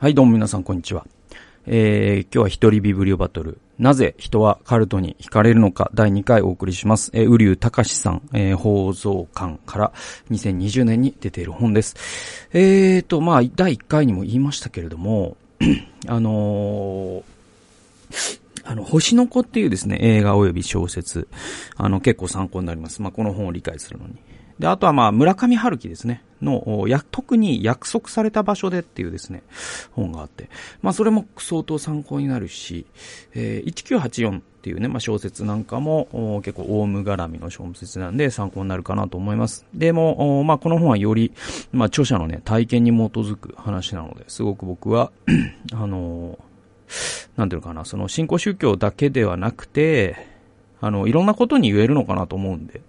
はい、どうも皆さん、こんにちは。えー、今日は一人ビブリオバトル。なぜ人はカルトに惹かれるのか、第2回お送りします。えー、ウリュウタカシさん、えー、放送館から2020年に出ている本です。えーと、まあ、第1回にも言いましたけれども、あのー、あの、星の子っていうですね、映画及び小説、あの、結構参考になります。まあ、この本を理解するのに。で、あとはまあ、村上春樹ですね。の、や、特に約束された場所でっていうですね、本があって。まあ、それも相当参考になるし、えー、1984っていうね、まあ、小説なんかも、結構、オウム絡みの小説なんで参考になるかなと思います。でも、まあ、この本はより、まあ、著者のね、体験に基づく話なので、すごく僕は あのー、なんていうのかな、その信仰宗教だけではなくて、あの、いろんなことに言えるのかなと思うんで、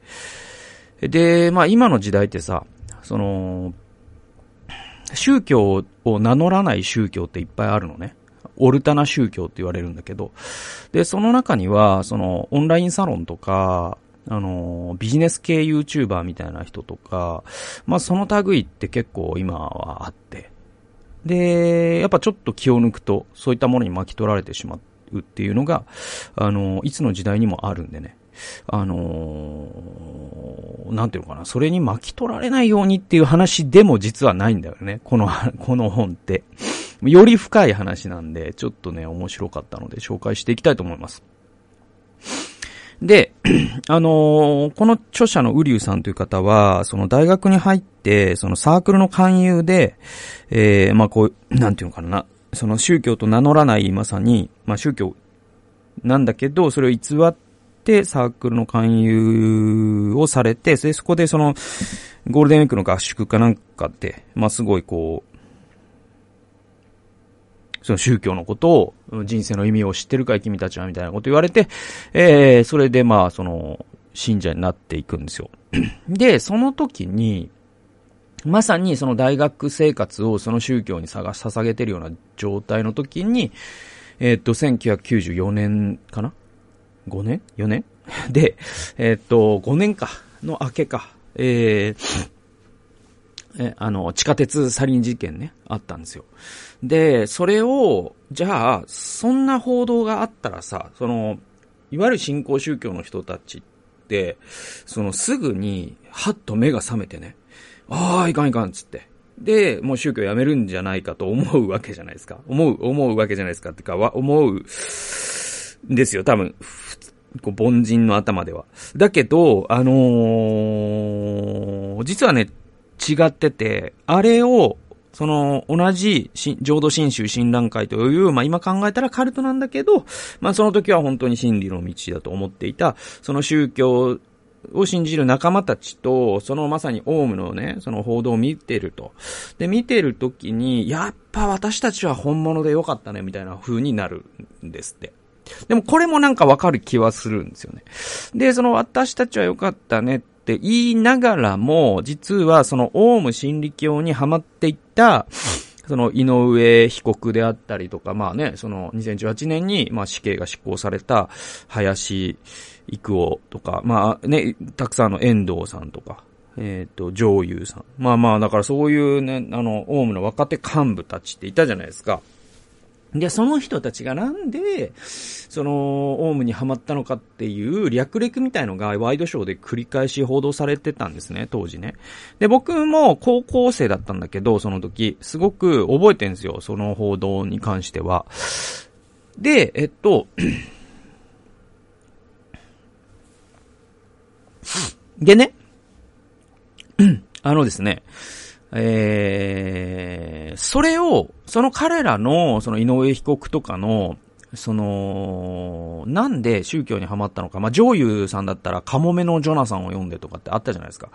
で、まあ今の時代ってさ、その、宗教を名乗らない宗教っていっぱいあるのね。オルタナ宗教って言われるんだけど。で、その中には、その、オンラインサロンとか、あの、ビジネス系 YouTuber みたいな人とか、まあその類って結構今はあって。で、やっぱちょっと気を抜くと、そういったものに巻き取られてしまうっていうのが、あの、いつの時代にもあるんでね。あのー、なんていうのかな、それに巻き取られないようにっていう話でも実はないんだよね。この、この本って。より深い話なんで、ちょっとね、面白かったので紹介していきたいと思います。で、あのー、この著者のウリュウさんという方は、その大学に入って、そのサークルの勧誘で、えー、まあこう、なんていうのかな、その宗教と名乗らないまさに、まあ宗教なんだけど、それを偽ってサークルの勧誘をされて、で、そこでその、ゴールデンウィークの合宿かなんかで、まあ、すごいこう、その宗教のことを、人生の意味を知ってるかい君たちはみたいなこと言われて、えー、それでまあ、その、信者になっていくんですよ。で、その時に、まさにその大学生活をその宗教に捧げてるような状態の時に、えっ、と、1994年かな ?5 年 ?4 年？で、えっ、と、5年か、の明けか、えー、え、あの、地下鉄サリン事件ね、あったんですよ。で、それを、じゃあ、そんな報道があったらさ、その、いわゆる新興宗教の人たちって、そのすぐに、はっと目が覚めてね、ああ、いかんいかん、つって。で、もう宗教やめるんじゃないかと思うわけじゃないですか。思う、思うわけじゃないですか。ってか、思う、ですよ、多分。こう、凡人の頭では。だけど、あのー、実はね、違ってて、あれを、その、同じ、浄土真宗親鸞会という、まあ今考えたらカルトなんだけど、まあその時は本当に真理の道だと思っていた、その宗教を信じる仲間たちと、そのまさにオウムのね、その報道を見てると。で、見てる時に、やっぱ私たちは本物でよかったね、みたいな風になるんですって。でもこれもなんかわかる気はするんですよね。で、その私たちは良かったねって言いながらも、実はそのオウム真理教にハマっていった、その井上被告であったりとか、まあね、その2018年にまあ死刑が執行された林育夫とか、まあね、たくさんの遠藤さんとか、えっ、ー、と、上優さん。まあまあ、だからそういうね、あの、オウムの若手幹部たちっていたじゃないですか。で、その人たちがなんで、その、オウムにハマったのかっていう略歴みたいのがワイドショーで繰り返し報道されてたんですね、当時ね。で、僕も高校生だったんだけど、その時、すごく覚えてんですよ、その報道に関しては。で、えっと、でね、あのですね、えー、それを、その彼らの、その井上被告とかの、その、なんで宗教にはまったのか。まあ、上優さんだったら、カモメのジョナサンを読んでとかってあったじゃないですか。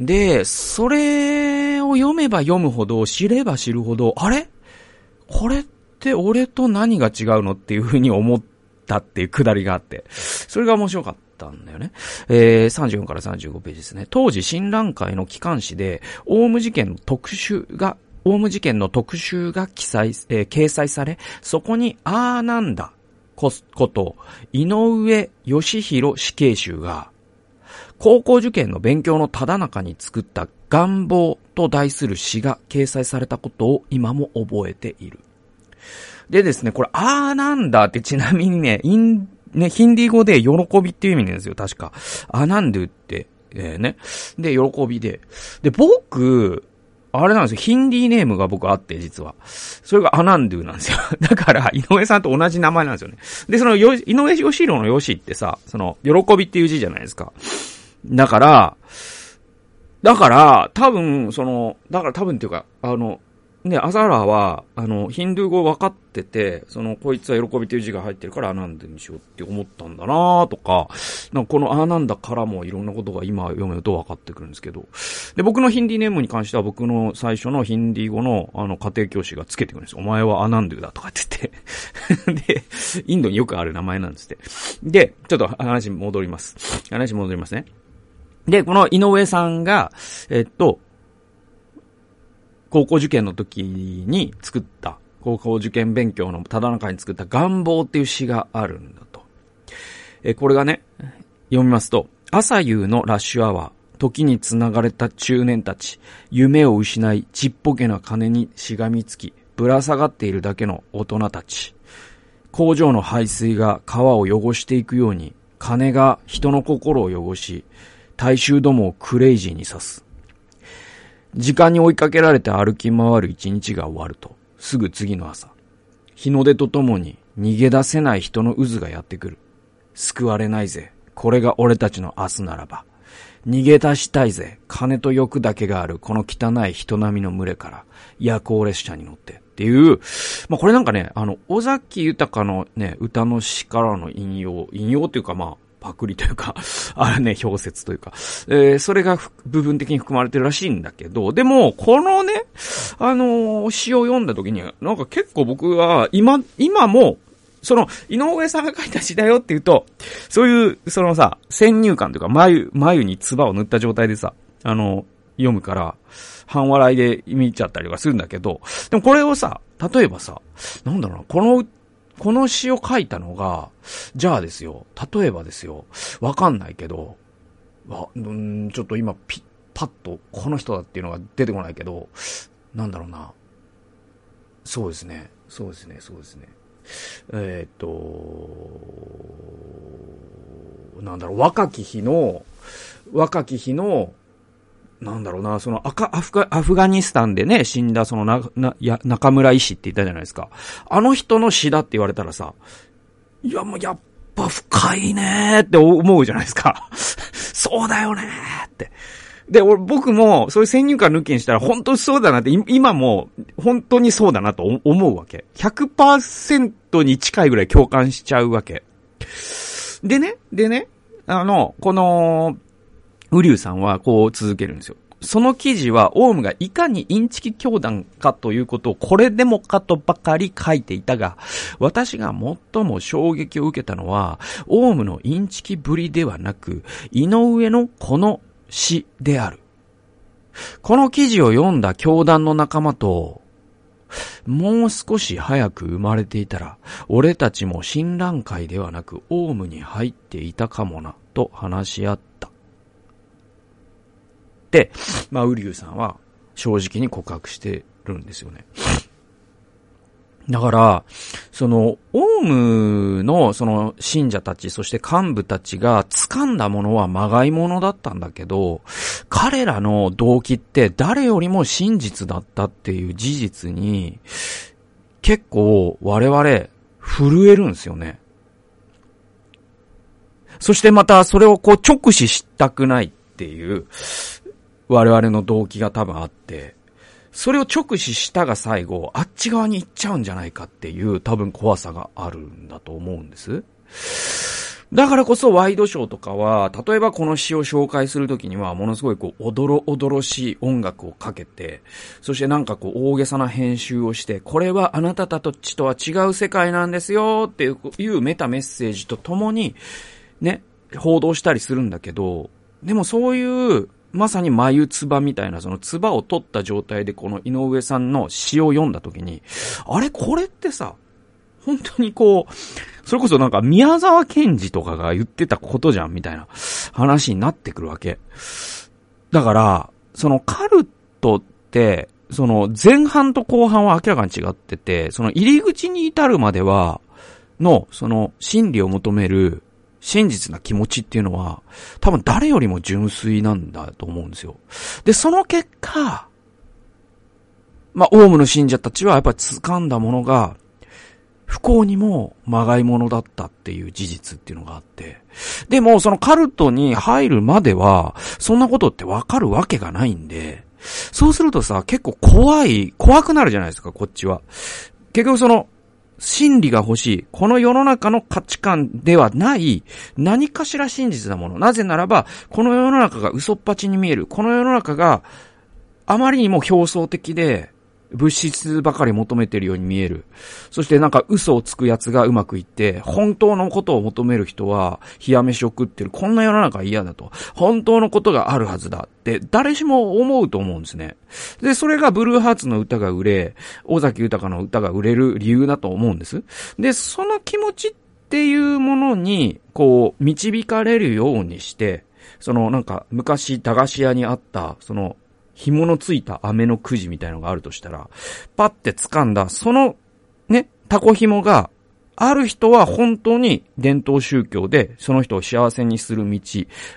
で、それを読めば読むほど、知れば知るほど、あれ？これって俺と何が違うの？っていうふうに思ったっていうくだりがあって。それが面白かった。ったんだよね。えー、34から35ページですね。当時、新覧会の機関誌で、オウム事件の特集が、オウム事件の特集が記載、えー、掲載され、そこに、あーなんだ、こ、こと、井上義弘死刑囚が、高校受験の勉強のただ中に作った願望と題する詩が掲載されたことを今も覚えている。でですね、これ、あーなんだってちなみにね、イン、ね、ヒンディー語で喜びっていう意味なんですよ、確か。アナンドゥって、えー、ね。で、喜びで。で、僕、あれなんですよ。ヒンディーネームが僕あって、実は。それがアナンドゥなんですよ。だから、井上さんと同じ名前なんですよね。で、その、井上義郎の義ってさ、その、喜びっていう字じゃないですか。だから、だから、多分、その、だから多分っていうか、あの、ね、アザラは、あの、ヒンドゥー語分かってて、その、こいつは喜びという字が入ってるからアナンダにしようって思ったんだなとか、なんかこのアナンダからもいろんなことが今読むと分かってくるんですけど、で、僕のヒンディーネームに関しては僕の最初のヒンディー語の、あの、家庭教師がつけてくるんですよ。お前はアナンドゥだとかって言って。で、インドによくある名前なんですって。で、ちょっと話戻ります。話戻りますね。で、この井上さんが、えっと、高校受験の時に作った、高校受験勉強のただ中に作った願望っていう詩があるんだと。え、これがね、読みますと、朝夕のラッシュアワー、時に繋がれた中年たち、夢を失い、ちっぽけな金にしがみつき、ぶら下がっているだけの大人たち。工場の排水が川を汚していくように、金が人の心を汚し、大衆どもをクレイジーに刺す。時間に追いかけられて歩き回る一日が終わると、すぐ次の朝、日の出とともに逃げ出せない人の渦がやってくる。救われないぜ。これが俺たちの明日ならば。逃げ出したいぜ。金と欲だけがあるこの汚い人並みの群れから夜行列車に乗ってっていう、まあ、これなんかね、あの、尾崎豊のね、歌の詩からの引用、引用というかまあ、パクリというか、あれね、表説というか、えー、それが部分的に含まれてるらしいんだけど、でも、このね、あのー、詩を読んだ時に、なんか結構僕は、今、今も、その、井上さんが書いた詩だよって言うと、そういう、そのさ、先入観というか、眉、眉に唾を塗った状態でさ、あの、読むから、半笑いで見ちゃったりとかするんだけど、でもこれをさ、例えばさ、なんだろうな、このこの詩を書いたのが、じゃあですよ、例えばですよ、わかんないけど、わ、んちょっと今ピッ、パッとこの人だっていうのが出てこないけど、なんだろうな。そうですね、そうですね、そうですね。えー、っと、なんだろう、若き日の、若き日の、なんだろうな、その赤、アフガ、アフガニスタンでね、死んだそのな、な、や、中村医師って言ったじゃないですか。あの人の死だって言われたらさ、いやもうやっぱ深いねーって思うじゃないですか。そうだよねーって。で、俺、僕も、そういう先入観抜きにしたら、本当にそうだなって、今も、本当にそうだなと思うわけ。100%に近いぐらい共感しちゃうわけ。でね、でね、あの、この、ウリュウさんはこう続けるんですよ。その記事は、オウムがいかにインチキ教団かということをこれでもかとばかり書いていたが、私が最も衝撃を受けたのは、オウムのインチキぶりではなく、井上のこの詩である。この記事を読んだ教団の仲間と、もう少し早く生まれていたら、俺たちも新覧会ではなく、オウムに入っていたかもな、と話し合った。、まあ、ウリュウさんは正直に告白してるんですよね。だから、その、オウムのその信者たち、そして幹部たちが掴んだものはまがいものだったんだけど、彼らの動機って誰よりも真実だったっていう事実に、結構我々震えるんですよね。そしてまたそれをこう直視したくないっていう、我々の動機が多分あって、それを直視したが最後、あっち側に行っちゃうんじゃないかっていう多分怖さがあるんだと思うんです。だからこそワイドショーとかは、例えばこの詩を紹介するときには、ものすごいこう、おどろおどろしい音楽をかけて、そしてなんかこう、大げさな編集をして、これはあなたたちとは違う世界なんですよっていうメタメッセージとともに、ね、報道したりするんだけど、でもそういうまさに眉唾みたいな、その唾を取った状態でこの井上さんの詩を読んだ時に、あれ？これってさ、本当にこう、それこそなんか宮沢賢治とかが言ってたことじゃんみたいな。話になってくるわけ。だから、そのカルトって、その前半と後半は明らかに違ってて、その入り口に至るまでは、の、その真理を求める真実な気持ちっていうのは、多分誰よりも純粋なんだと思うんですよ。で、その結果、まあ、オウムの信者たちはやっぱり掴んだものが、不幸にもまがいものだったっていう事実っていうのがあって。でも、そのカルトに入るまでは、そんなことってわかるわけがないんで、そうするとさ、結構怖い、怖くなるじゃないですか、こっちは。結局その、真理が欲しい。この世の中の価値観ではない何かしら真実なもの。なぜならば、この世の中が嘘っぱちに見える。この世の中があまりにも表層的で物質ばかり求めてるように見える。そしてなんか嘘をつく奴がうまくいって、本当のことを求める人は冷や飯を食ってる。こんな世の中嫌だと。本当のことがあるはずだって誰しも思うと思うんですね。で、それがブルーハーツの歌が売れ、尾崎豊の歌が売れる理由だと思うんです。で、その気持ちっていうものに、こう、導かれるようにして、そのなんか昔駄菓子屋にあった、その紐のついた飴のくじみたいのがあるとしたら、パッて掴んだ、その、ね、タコ紐が、ある人は本当に伝統宗教でその人を幸せにする道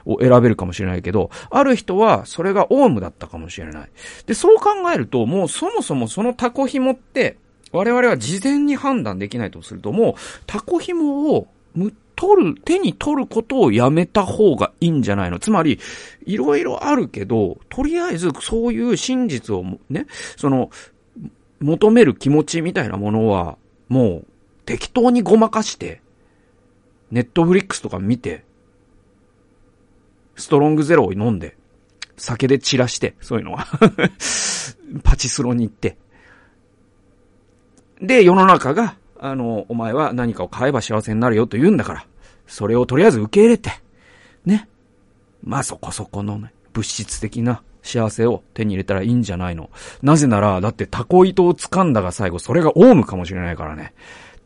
を選べるかもしれないけど、ある人はそれがオウムだったかもしれない。で、そう考えると、もうそもそもそのタコ紐って、我々は事前に判断できないとすると、もうタコ紐を取る、手に取ることをやめた方がいいんじゃないの？つまり、いろいろあるけど、とりあえずそういう真実をね、その、求める気持ちみたいなものは、もう適当にごまかして、ネットフリックスとか見て、ストロングゼロを飲んで、酒で散らして、そういうのは。パチスロに行って。で、世の中が、あの、お前は何かを買えば幸せになるよと言うんだから、それをとりあえず受け入れて、ね。まあそこそこのね、物質的な幸せを手に入れたらいいんじゃないの。なぜなら、だってタコ糸を掴んだが最後、それがオウムかもしれないからね。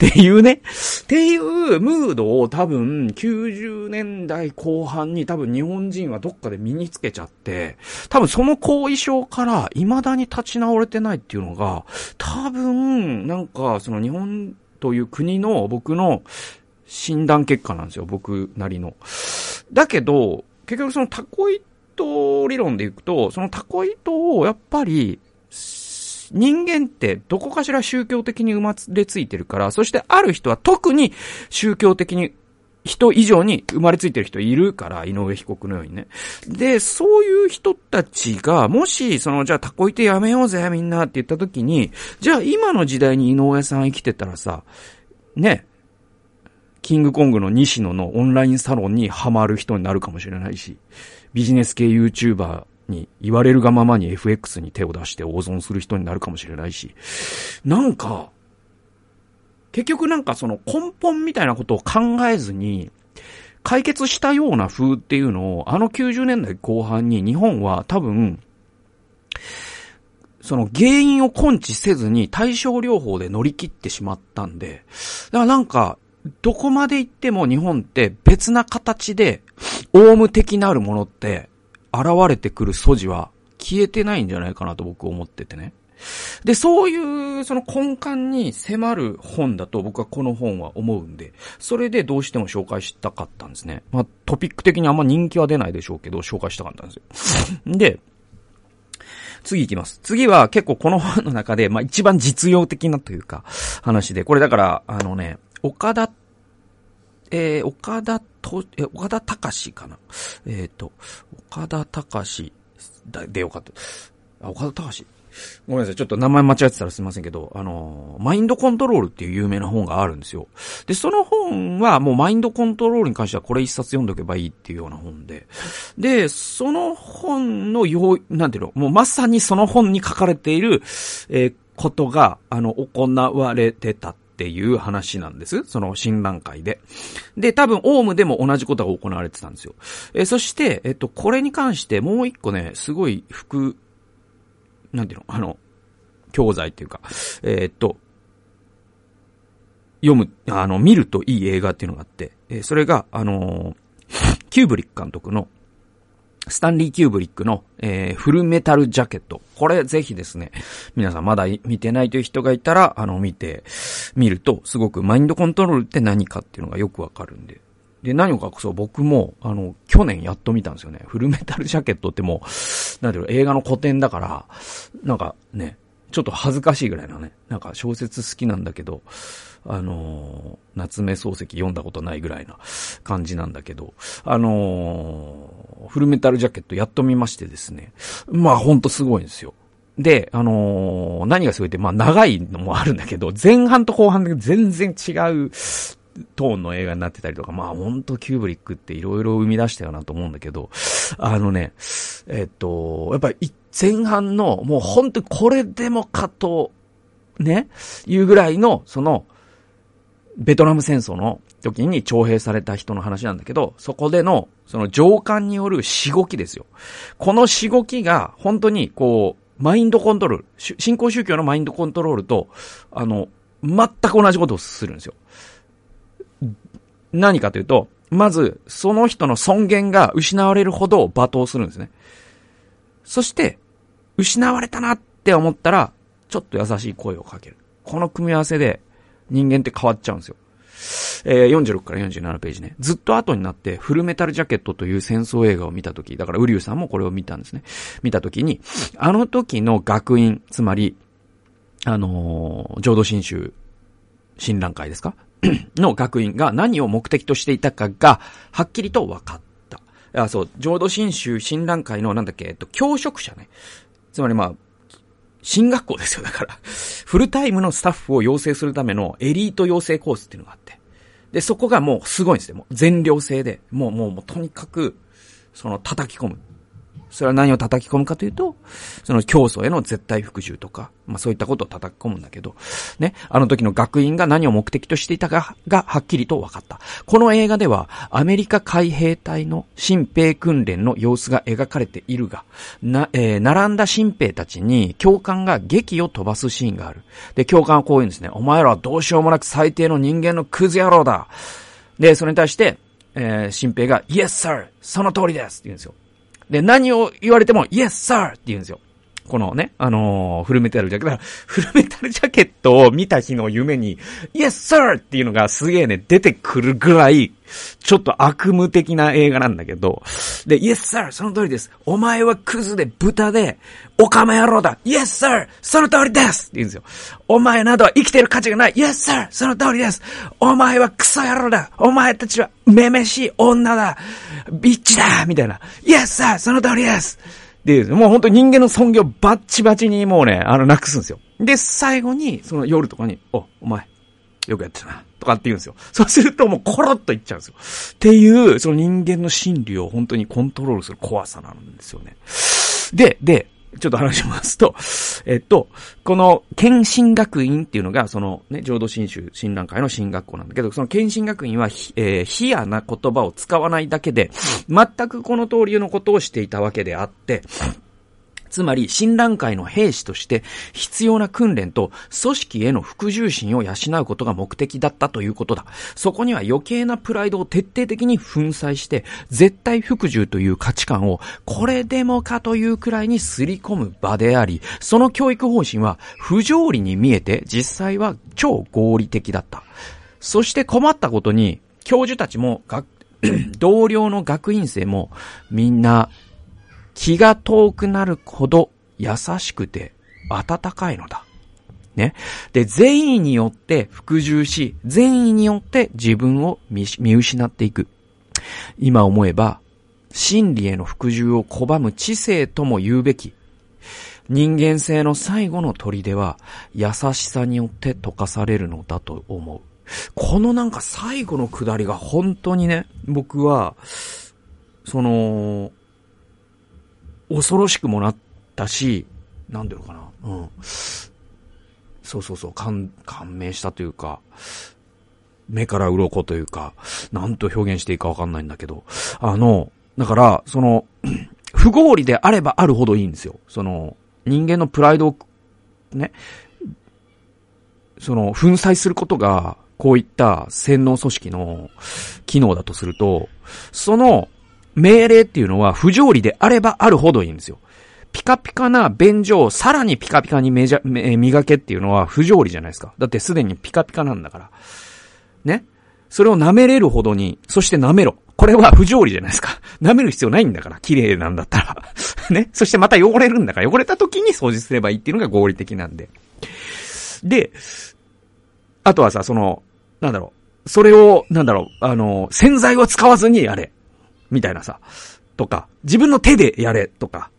っていうね。っていうムードを多分90年代後半に多分日本人はどっかで身につけちゃって、多分その後遺症から未だに立ち直れてないっていうのが、多分なんかその日本という国の僕の診断結果なんですよ。僕なりの。だけど、結局そのタコ糸理論でいくと、そのタコ糸をやっぱり、人間ってどこかしら宗教的に生まれついてるから、そしてある人は特に宗教的に人以上に生まれついてる人いるから、井上被告のようにね。で、そういう人たちが、もし、その、じゃあタコ糸やめようぜ、みんなって言った時に、じゃあ今の時代に井上さん生きてたらさ、ね、キングコングの西野のオンラインサロンにハマる人になるかもしれないし、ビジネス系 YouTuber に言われるがままに FX に手を出して大損する人になるかもしれないし、なんか、結局なんかその根本みたいなことを考えずに、解決したような風っていうのを、あの90年代後半に日本は多分、その原因を根治せずに対症療法で乗り切ってしまったんで、だからなんか、どこまで行っても日本って別な形で、オウム的なるものって現れてくる素地は消えてないんじゃないかなと僕思っててね。で、そういうその根幹に迫る本だと僕はこの本は思うんで、それでどうしても紹介したかったんですね。まあトピック的にあんま人気は出ないでしょうけど、紹介したかったんですよ。で、次行きます。次は結構この本の中で、まあ一番実用的なというか話で、これだから、あのね、岡田、えー、岡田と、え、岡田隆かな？えっ、と、岡田隆でよかった。あ、岡田隆？ごめんなさい。ちょっと名前間違ってたらすみませんけど、あのマインドコントロールっていう有名な本があるんですよ。で、その本はもうマインドコントロールに関してはこれ一冊読んどけばいいっていうような本で。で、その本のよう、なんていうの、もうまさにその本に書かれている、えーことが、あの、行われてたっていう話なんです。その診断会で。で、多分、オウムでも同じことが行われてたんですよ。えーそして、えっと、これに関してもう一個ね、すごい副、なんていうの、あの、教材っていうか、えーっと、読む、あの、見るといい映画っていうのがあって、えーそれが、あのーキューブリック監督のスタンリー・キューブリックの、えー、フルメタルジャケット。これぜひですね、皆さんまだ見てないという人がいたら、あの、見て、見ると、すごくマインドコントロールって何かっていうのがよくわかるんで。で、何を隠そう、僕も、あの、去年やっと見たんですよね。フルメタルジャケットってもう、なんていうの、映画の古典だから、なんかね、ちょっと恥ずかしいぐらいのね、なんか小説好きなんだけど、あのー、夏目漱石読んだことないぐらいな感じなんだけど、あのー、フルメタルジャケットやっと見ましてですね、まあほんとすごいんですよ。で、あのー、何がすごいって、まあ長いのもあるんだけど、前半と後半で全然違うトーンの映画になってたりとか、まあほんとキューブリックって色々生み出したよなと思うんだけど、あのね、えっと、やっぱり前半のもうほんとこれでもかと、ね、いうぐらいの、その、ベトナム戦争の時に徴兵された人の話なんだけど、そこでの、その上官によるしごきですよ。このしごきが、本当に、こう、マインドコントロール、信仰宗教のマインドコントロールと、あの、全く同じことをするんですよ。何かというと、まず、その人の尊厳が失われるほど罵倒するんですね。そして、失われたなって思ったら、ちょっと優しい声をかける。この組み合わせで、人間って変わっちゃうんですよ。えー、46から47ページね。ずっと後になってフルメタルジャケットという戦争映画を見たとき、だからウリュウさんもこれを見たんですね。見たときに、あの時の学院、つまり、あのー、浄土真宗親鸞会ですか？の学院が何を目的としていたかが、はっきりと分かった。あ、そう、浄土真宗親鸞会のなんだっけ、えっと、教職者ね。つまりまあ、進学校ですよ、だから。フルタイムのスタッフを養成するためのエリート養成コースっていうのがあって。で、そこがもうすごいんですよ。もう全寮制で。もう、もう、もうとにかく、その叩き込む。それは何を叩き込むかというと、その教祖への絶対服従とか、まあそういったことを叩き込むんだけど、ね、あの時の学院が何を目的としていたかがはっきりと分かった。この映画では、アメリカ海兵隊の新兵訓練の様子が描かれているが、な、えー、並んだ新兵たちに教官が劇を飛ばすシーンがある。で、教官はこう言うんですね。お前らはどうしようもなく最低の人間のクズ野郎だ。で、それに対して、えー、新兵が、Yes, sir! その通りですって言うんですよ。で、何を言われても、Yes, sir! って言うんですよ。このね、あのー、フルメタルジャケット。フルメタルジャケットを見た日の夢に、Yes, sir! っていうのがすげえね、出てくるぐらい、ちょっと悪夢的な映画なんだけど、で、Yes, sir! その通りです。お前はクズで豚で、オカマ野郎だ !Yes, sir! その通りですって言うんですよ。お前などは生きてる価値がない !Yes, sir! その通りですお前はクソ野郎だお前たちはめめしい女だビッチだみたいな。Yes, sir! その通りですで、もう本当に人間の尊厳をバッチバチにもうね、あの、なくすんですよ。で、最後に、その夜とかに、お、お前、よくやってたな。とかって言うんですよ。そうするともうコロッといっちゃうんですよ。っていう、その人間の心理を本当にコントロールする怖さなんですよね。で、で、ちょっと話しますと、えっと、この、検診学院っていうのが、そのね、浄土真宗新覧会の進学校なんだけど、その検診学院は、えー、ヒやな言葉を使わないだけで、全くこの通りのことをしていたわけであって、つまり、新乱会の兵士として必要な訓練と組織への服従心を養うことが目的だったということだ。そこには余計なプライドを徹底的に粉砕して、絶対服従という価値観をこれでもかというくらいにすり込む場であり、その教育方針は不条理に見えて実際は超合理的だった。そして困ったことに、教授たちも、同僚の学院生もみんな気が遠くなるほど優しくて温かいのだ。ね。で、善意によって服従し、善意によって自分を見失っていく。今思えば、真理への服従を拒む知性とも言うべき。人間性の最後の砦は、優しさによって溶かされるのだと思う。このなんか最後の下りが本当にね、僕は、その、恐ろしくもなったし、なんだろうかな。うん。そうそうそう、感、感銘したというか、目から鱗というか、なんと表現していいかわかんないんだけど、あの、だから、その、不合理であればあるほどいいんですよ。その、人間のプライドを、ね、その、粉砕することが、こういった洗脳組織の機能だとすると、その、命令っていうのは不条理であればあるほどいいんですよ。ピカピカな便所をさらにピカピカにめじゃ、め、磨けっていうのは不条理じゃないですか。だってすでにピカピカなんだから。ね？それを舐めれるほどに、そして舐めろ。これは不条理じゃないですか。舐める必要ないんだから。綺麗なんだったら。ね？そしてまた汚れるんだから。汚れた時に掃除すればいいっていうのが合理的なんで。で、あとはさ、その、なんだろう。それを、なんだろう、あの、洗剤を使わずにやれ。みたいなさ。とか、自分の手でやれ。とか。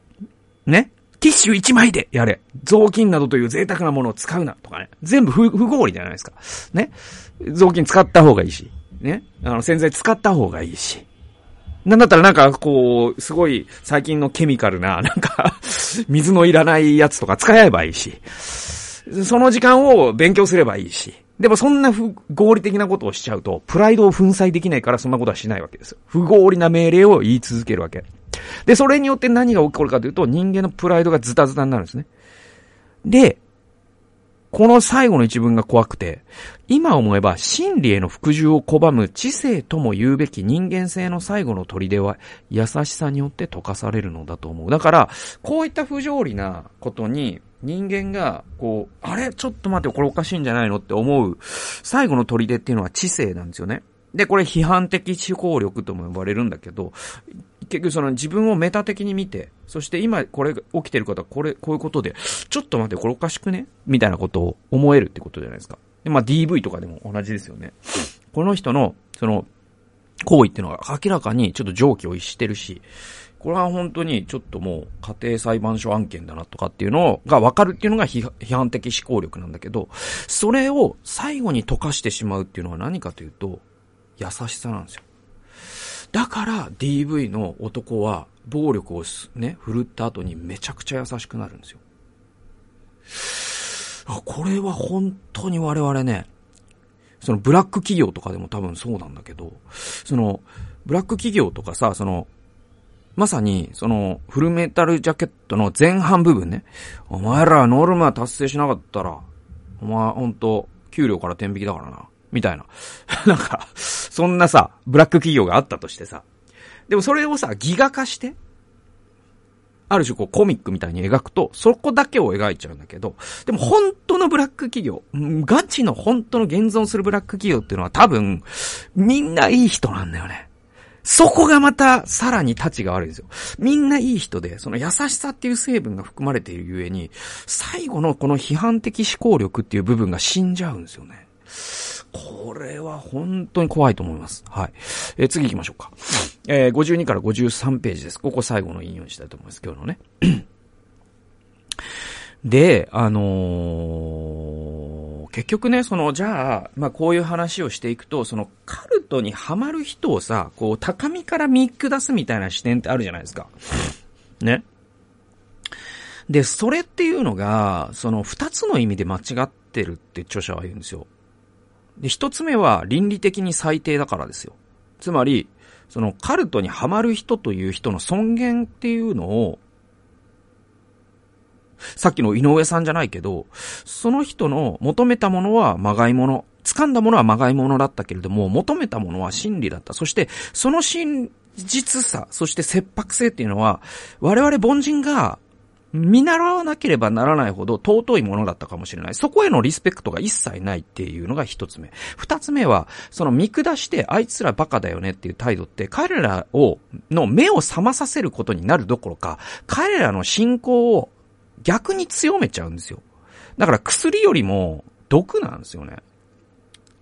ね。ティッシュ1枚でやれ。雑巾などという贅沢なものを使うな。とかね。全部不不合理じゃないですか。ね。雑巾使った方がいいし。ね。あの、洗剤使った方がいいし。なんだったらなんか、こう、すごい、最近のケミカルな、なんか水のいらないやつとか使えばいいし。その時間を勉強すればいいし。でもそんな不合理的なことをしちゃうと、プライドを粉砕できないからそんなことはしないわけです。不合理な命令を言い続けるわけ。で、それによって何が起こるかというと、人間のプライドがズタズタになるんですね。で、この最後の一文が怖くて、今思えば真理への服従を拒む知性とも言うべき人間性の最後の砦は優しさによって溶かされるのだと思う。だから、こういった不条理なことに人間が、こう、あれ？ちょっと待って、これおかしいんじゃないの？って思う最後の砦っていうのは知性なんですよね。で、これ批判的思考力とも呼ばれるんだけど、結局その自分をメタ的に見て、そして今これ起きてることはこれ、こういうことで、ちょっと待って、これおかしくね？みたいなことを思えるってことじゃないですか。で、まあ DV とかでも同じですよね。この人の、その、行為っていうのは明らかにちょっと常軌を逸してるし、これは本当にちょっともう家庭裁判所案件だなとかっていうのがわかるっていうのが批判的思考力なんだけど、それを最後に溶かしてしまうっていうのは何かというと、優しさなんですよ。だから DV の男は暴力をね、振るった後にめちゃくちゃ優しくなるんですよ。これは本当に我々ね、そのブラック企業とかでも多分そうなんだけど、その、ブラック企業とかさ、その、まさに、その、フルメタルジャケットの前半部分ね。お前らノルマ達成しなかったら、お前ほんと、給料から天引きだからな。みたいな。なんか、そんなさ、ブラック企業があったとしてさ。でもそれをさ、ギガ化して、ある種こうコミックみたいに描くと、そこだけを描いちゃうんだけど、でも本当のブラック企業、ガチの本当の現存するブラック企業っていうのは多分、みんないい人なんだよね。そこがまたさらに立ちが悪いんですよ。みんないい人で、その優しさっていう成分が含まれているゆえに、最後のこの批判的思考力っていう部分が死んじゃうんですよね。これは本当に怖いと思います。はい。えー、次行きましょうか。えー、52から53ページです。ここ最後の引用にしたいと思います。今日のね。で、あのー、結局ね、その、じゃあ、まあ、こういう話をしていくと、その、カルトにはまる人をさ、こう、高みから見下すみたいな視点ってあるじゃないですか。ね。で、それっていうのが、その、二つの意味で間違ってるって著者は言うんですよ。で、一つ目は倫理的に最低だからですよ。つまり、そのカルトにはまる人という人の尊厳っていうのを、さっきの井上さんじゃないけど、その人の求めたものはまがいもの、掴んだものはまがいものだったけれども、求めたものは真理だった。そして、その真実さ、そして切迫性っていうのは、我々凡人が見習わなければならないほど尊いものだったかもしれない。そこへのリスペクトが一切ないっていうのが一つ目。二つ目は、その見下してあいつらバカだよねっていう態度って彼らを、の目を覚まさせることになるどころか、彼らの信仰を逆に強めちゃうんですよ。だから薬よりも毒なんですよね。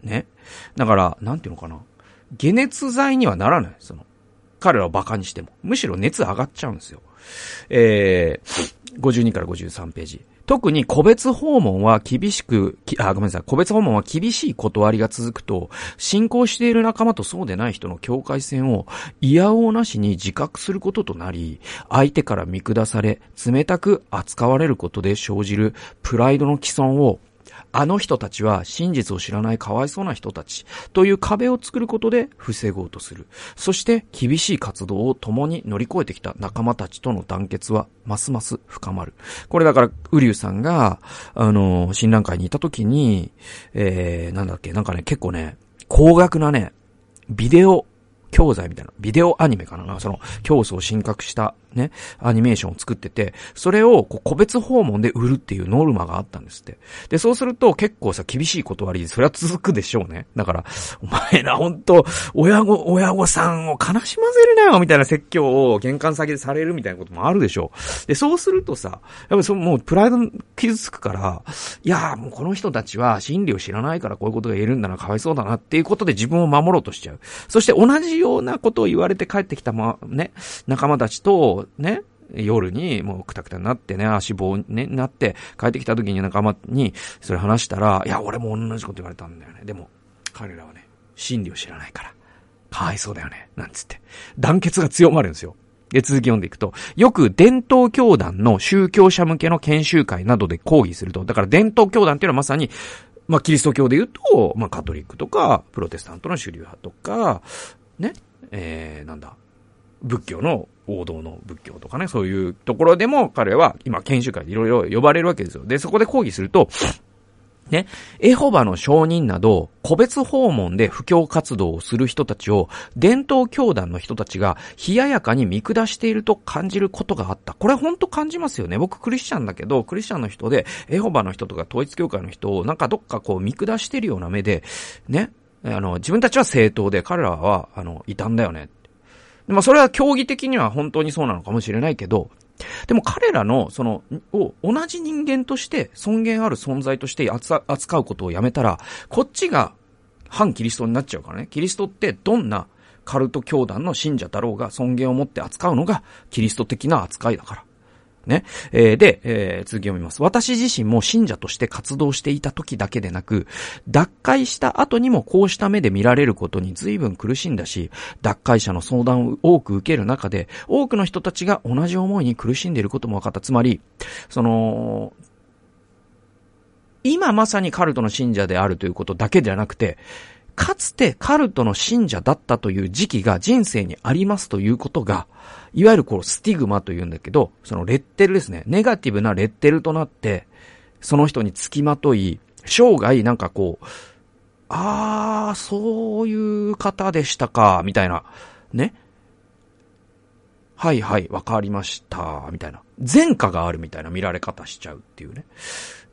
ね。だから、なんていうのかな。解熱剤にはならない。その、彼らを馬鹿にしても。むしろ熱上がっちゃうんですよ。えー、52から53ページ。特に個別訪問は厳しく、あ、ごめんなさい。個別訪問は厳しい断りが続くと、進行している仲間とそうでない人の境界線を嫌おなしに自覚することとなり、相手から見下され、冷たく扱われることで生じるプライドの既存をあの人たちは真実を知らないかわいそうな人たちという壁を作ることで防ごうとする。そして厳しい活動を共に乗り越えてきた仲間たちとの団結はますます深まる。これだから、ウリュウさんが、あの、診断会にいた時に、えー、なんだっけ、なんかね、結構ね、高額なね、ビデオ教材みたいな、ビデオアニメかなその、教祖を神格したね、アニメーションを作ってて、それを個別訪問で売るっていうノルマがあったんですって。で、そうすると結構さ、厳しい断りで、それは続くでしょうね。だから、お前らほんと、親御、親御さんを悲しませるなよみたいな説教を玄関先でされるみたいなこともあるでしょう。で、そうするとさ、やっぱそのもうプライド傷つくから、いやーもうこの人たちは真理を知らないからこういうことが言えるんだな、かわいそうだなっていうことで自分を守ろうとしちゃう。そして同じようなことを言われて帰ってきたま、ね、仲間たちと、ね、夜にもうくたくたになってね、足棒に、ね、なって、帰ってきた時に仲間にそれ話したら、いや、俺も同じこと言われたんだよね。でも、彼らはね、真理を知らないから、かわいそうだよね。なんつって。団結が強まるんですよ。で、続き読んでいくと、よく伝統教団の宗教者向けの研修会などで講義すると、だから伝統教団っていうのはまさに、まあ、キリスト教で言うと、まあ、カトリックとか、プロテスタントの主流派とか、ね、えー、なんだ、仏教の王道の仏教とかね、そういうところでも彼は今研修会でいろいろ呼ばれるわけですよ。で、そこで講義すると、ね、エホバの証人など、個別訪問で布教活動をする人たちを、伝統教団の人たちが冷ややかに見下していると感じることがあった。これほんと感じますよね。僕クリスチャンだけど、クリスチャンの人で、エホバの人とか統一教会の人をなんかどっかこう見下しているような目で、ね、あの、自分たちは正当で、彼らは、あの、異端だよね。まあ、それは競技的には本当にそうなのかもしれないけど、でも彼らの、その、を同じ人間として尊厳ある存在として扱うことをやめたら、こっちが反キリストになっちゃうからね。キリストってどんなカルト教団の信者だろうが尊厳を持って扱うのがキリスト的な扱いだから。ね。えー、で、えー、続き読みます。私自身も信者として活動していた時だけでなく、脱会した後にもこうした目で見られることに随分苦しんだし、脱会者の相談を多く受ける中で、多くの人たちが同じ思いに苦しんでいることも分かった。つまり、その、今まさにカルトの信者であるということだけではなくて、かつてカルトの信者だったという時期が人生にありますということが、いわゆるこうスティグマというんだけど、そのレッテルですね。ネガティブなレッテルとなって、その人に付きまとい、生涯なんかこう、あー、そういう方でしたか、みたいな。ね。はいはい、わかりました、みたいな。前科があるみたいな見られ方しちゃうっていうね。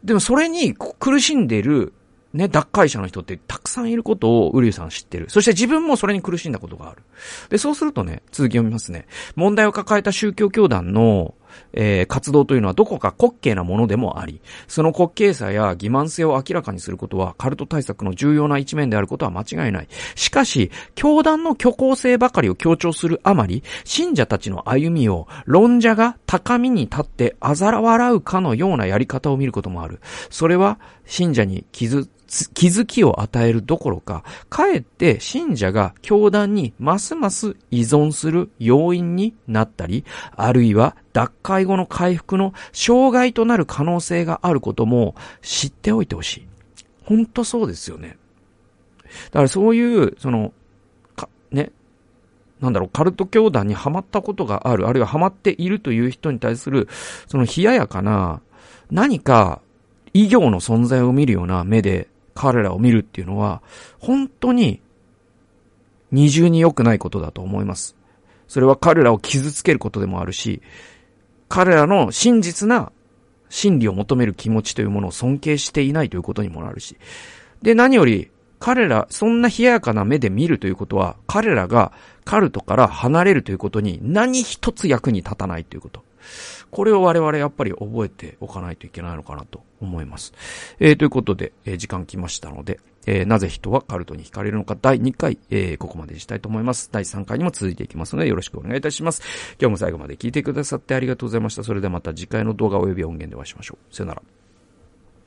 でもそれに苦しんでるね、脱会者の人ってたくさんいることをウリュウさん知ってる。そして自分もそれに苦しんだことがある。で、そうするとね、続き読みますね。問題を抱えた宗教教団の、えー、活動というのはどこか滑稽なものでもあり、その滑稽さや欺瞞性を明らかにすることはカルト対策の重要な一面であることは間違いない。しかし、教団の虚構性ばかりを強調するあまり、信者たちの歩みを論者が高みに立って嘲笑うかのようなやり方を見ることもある。それは信者に傷気づきを与えるどころか、かえって信者が教団にますます依存する要因になったり、あるいは脱会後の回復の障害となる可能性があることも知っておいてほしい。ほんとそうですよね。だからそういう、その、か、ね、なんだろう、カルト教団にはまったことがある、あるいははまっているという人に対する、その冷ややかな、何か、異業の存在を見るような目で彼らを見るっていうのは、本当に二重に良くないことだと思います。それは彼らを傷つけることでもあるし、彼らの真実な真理を求める気持ちというものを尊敬していないということにもなるし。で、何より、彼ら、そんな冷ややかな目で見るということは、彼らがカルトから離れるということに何一つ役に立たないということ。これを我々やっぱり覚えておかないといけないのかなと思います。えー、ということで、えー、時間来ましたので、えー、なぜ人はカルトに惹かれるのか第2回、えー、ここまでにしたいと思います。第3回にも続いていきますのでよろしくお願いいたします。今日も最後まで聞いてくださってありがとうございました。それではまた次回の動画及び音源でお会いしましょう。さよなら。